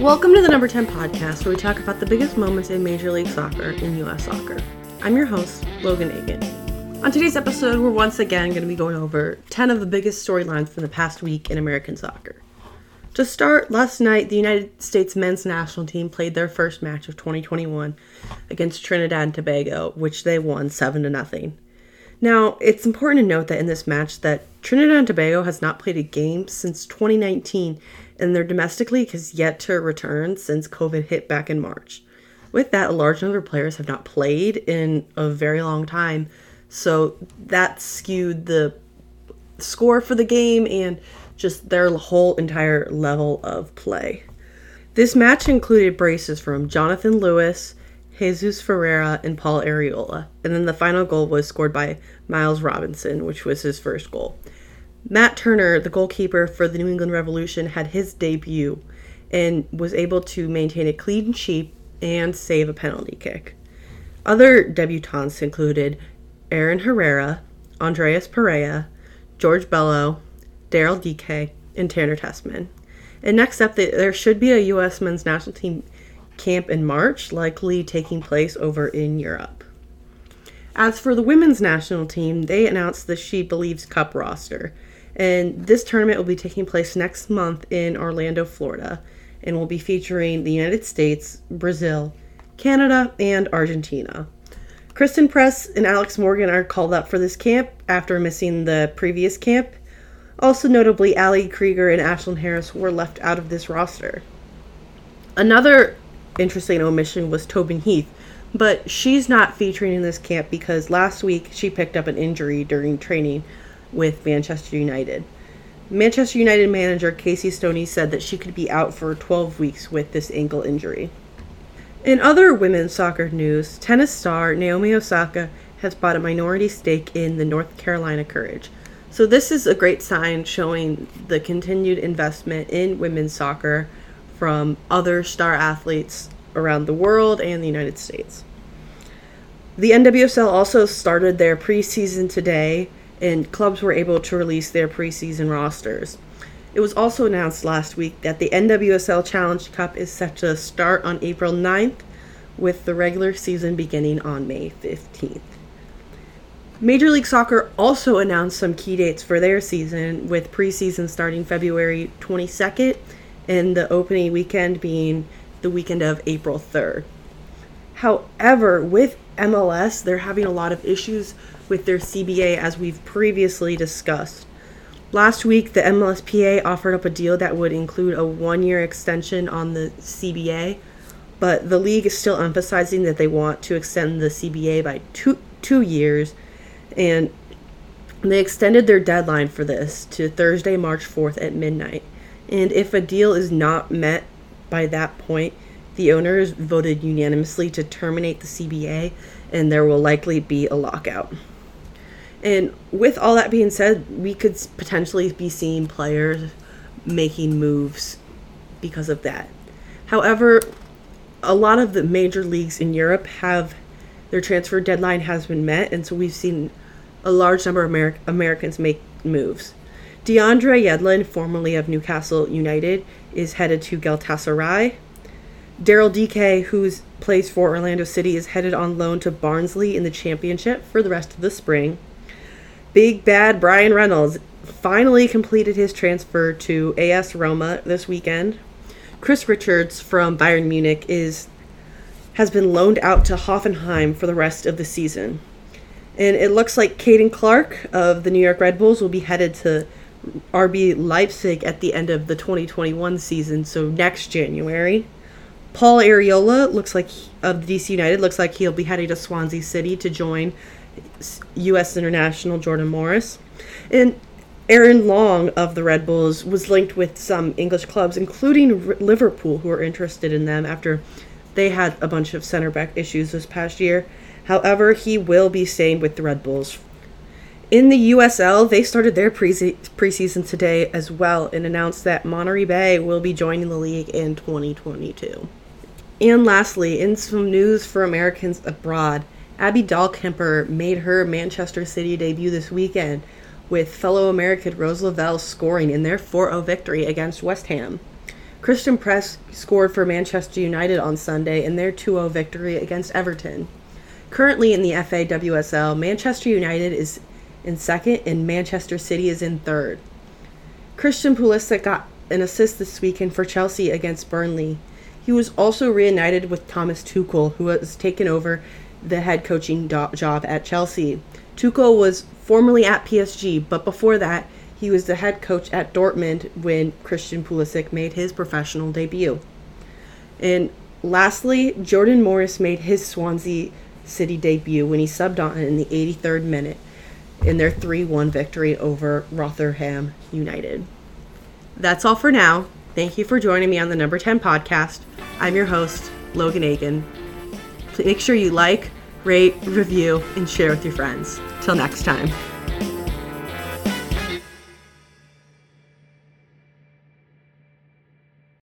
Welcome to the Number 10 podcast, where we talk about the biggest moments in Major League Soccer in U.S. soccer. I'm your host, Logan Agin. On today's episode, we're once again going to be going over 10 of the biggest storylines from the past week in American soccer. To start, last night, the United States men's national team played their first match of 2021 against Trinidad and Tobago, which they won 7 to nothing. Now, it's important to note that in this match that Trinidad and Tobago has not played a game since 2019 and their domestic league has yet to return since COVID hit back in March. With that, a large number of players have not played in a very long time, so that skewed the score for the game and just their whole entire level of play. This match included braces from Jonathan Lewis, Jesus Ferreira, and Paul Arriola, and then the final goal was scored by Miles Robinson, which was his first goal. Matt Turner, the goalkeeper for the New England Revolution, had his debut and was able to maintain a clean sheet and save a penalty kick. Other debutantes included Aaron Herrera, Andrés Perea, George Bello, Daryl Dike, and Tanner Tessmann. And next up, there should be a U.S. men's national team camp in March, likely taking place over in Europe. As for the women's national team, they announced the She Believes Cup roster. And this tournament will be taking place next month in Orlando, Florida, and will be featuring the United States, Brazil, Canada, and Argentina. Christen Press and Alex Morgan are called up for this camp after missing the previous camp. Also, notably, Ali Krieger and Ashlyn Harris were left out of this roster. Another interesting omission was Tobin Heath, but she's not featuring in this camp because last week she picked up an injury during training with Manchester United. Manchester United manager Casey Stoney said that she could be out for 12 weeks with this ankle injury. In other women's soccer news, tennis star Naomi Osaka has bought a minority stake in the North Carolina Courage. So, this is a great sign showing the continued investment in women's soccer from other star athletes around the world and the United States. The NWSL also started their preseason today and clubs were able to release their preseason rosters. It was also announced last week that the NWSL Challenge Cup is set to start on April 9th, with the regular season beginning on May 15th. Major League Soccer also announced some key dates for their season, with preseason starting February 22nd and the opening weekend being the weekend of April 3rd. However, with MLS, they're having a lot of issues with their CBA as we've previously discussed. Last week, the MLSPA offered up a deal that would include a one year extension on the CBA, but the league is still emphasizing that they want to extend the CBA by two, two years, and they extended their deadline for this to Thursday, March 4th at midnight. And if a deal is not met by that point, the owners voted unanimously to terminate the CBA, and there will likely be a lockout. And with all that being said, we could potentially be seeing players making moves because of that. However, a lot of the major leagues in Europe have their transfer deadline has been met, and so we've seen a large number of Amer- Americans make moves. DeAndre Yedlin, formerly of Newcastle United, is headed to Galatasaray. Daryl Dike, who plays for Orlando City, is headed on loan to Barnsley in the Championship for the rest of the spring. Big bad Bryan Reynolds finally completed his transfer to AS Roma this weekend. Chris Richards from Bayern Munich is has been loaned out to Hoffenheim for the rest of the season. And it looks like Caden Clark of the New York Red Bulls will be headed to RB Leipzig at the end of the 2021 season, so next January. Paul Arriola looks like of DC United looks like he'll be heading to Swansea City to join U.S. international Jordan Morris. And Aaron Long of the Red Bulls was linked with some English clubs, including Liverpool, who are interested in them after they had a bunch of center back issues this past year. However, he will be staying with the Red Bulls. In the USL, they started their pre- preseason today as well and announced that Monterey Bay will be joining the league in 2022. And lastly, in some news for Americans abroad, Abby Dahlkemper made her Manchester City debut this weekend with fellow American Rose Lavelle scoring in their 4 0 victory against West Ham. Christen Press scored for Manchester United on Sunday in their 2 0 victory against Everton. Currently in the FA WSL, Manchester United is in second and Manchester City is in third. Christian Pulisic got an assist this weekend for Chelsea against Burnley. He was also reunited with Thomas Tuchel, who has taken over the head coaching do- job at Chelsea. Tuchel was formerly at PSG, but before that, he was the head coach at Dortmund when Christian Pulisic made his professional debut. And lastly, Jordan Morris made his Swansea City debut when he subbed on in the 83rd minute in their 3 1 victory over Rotherham United. That's all for now. Thank you for joining me on the Number 10 podcast. I'm your host, Logan Agin. Make sure you like, rate, review, and share with your friends. Till next time.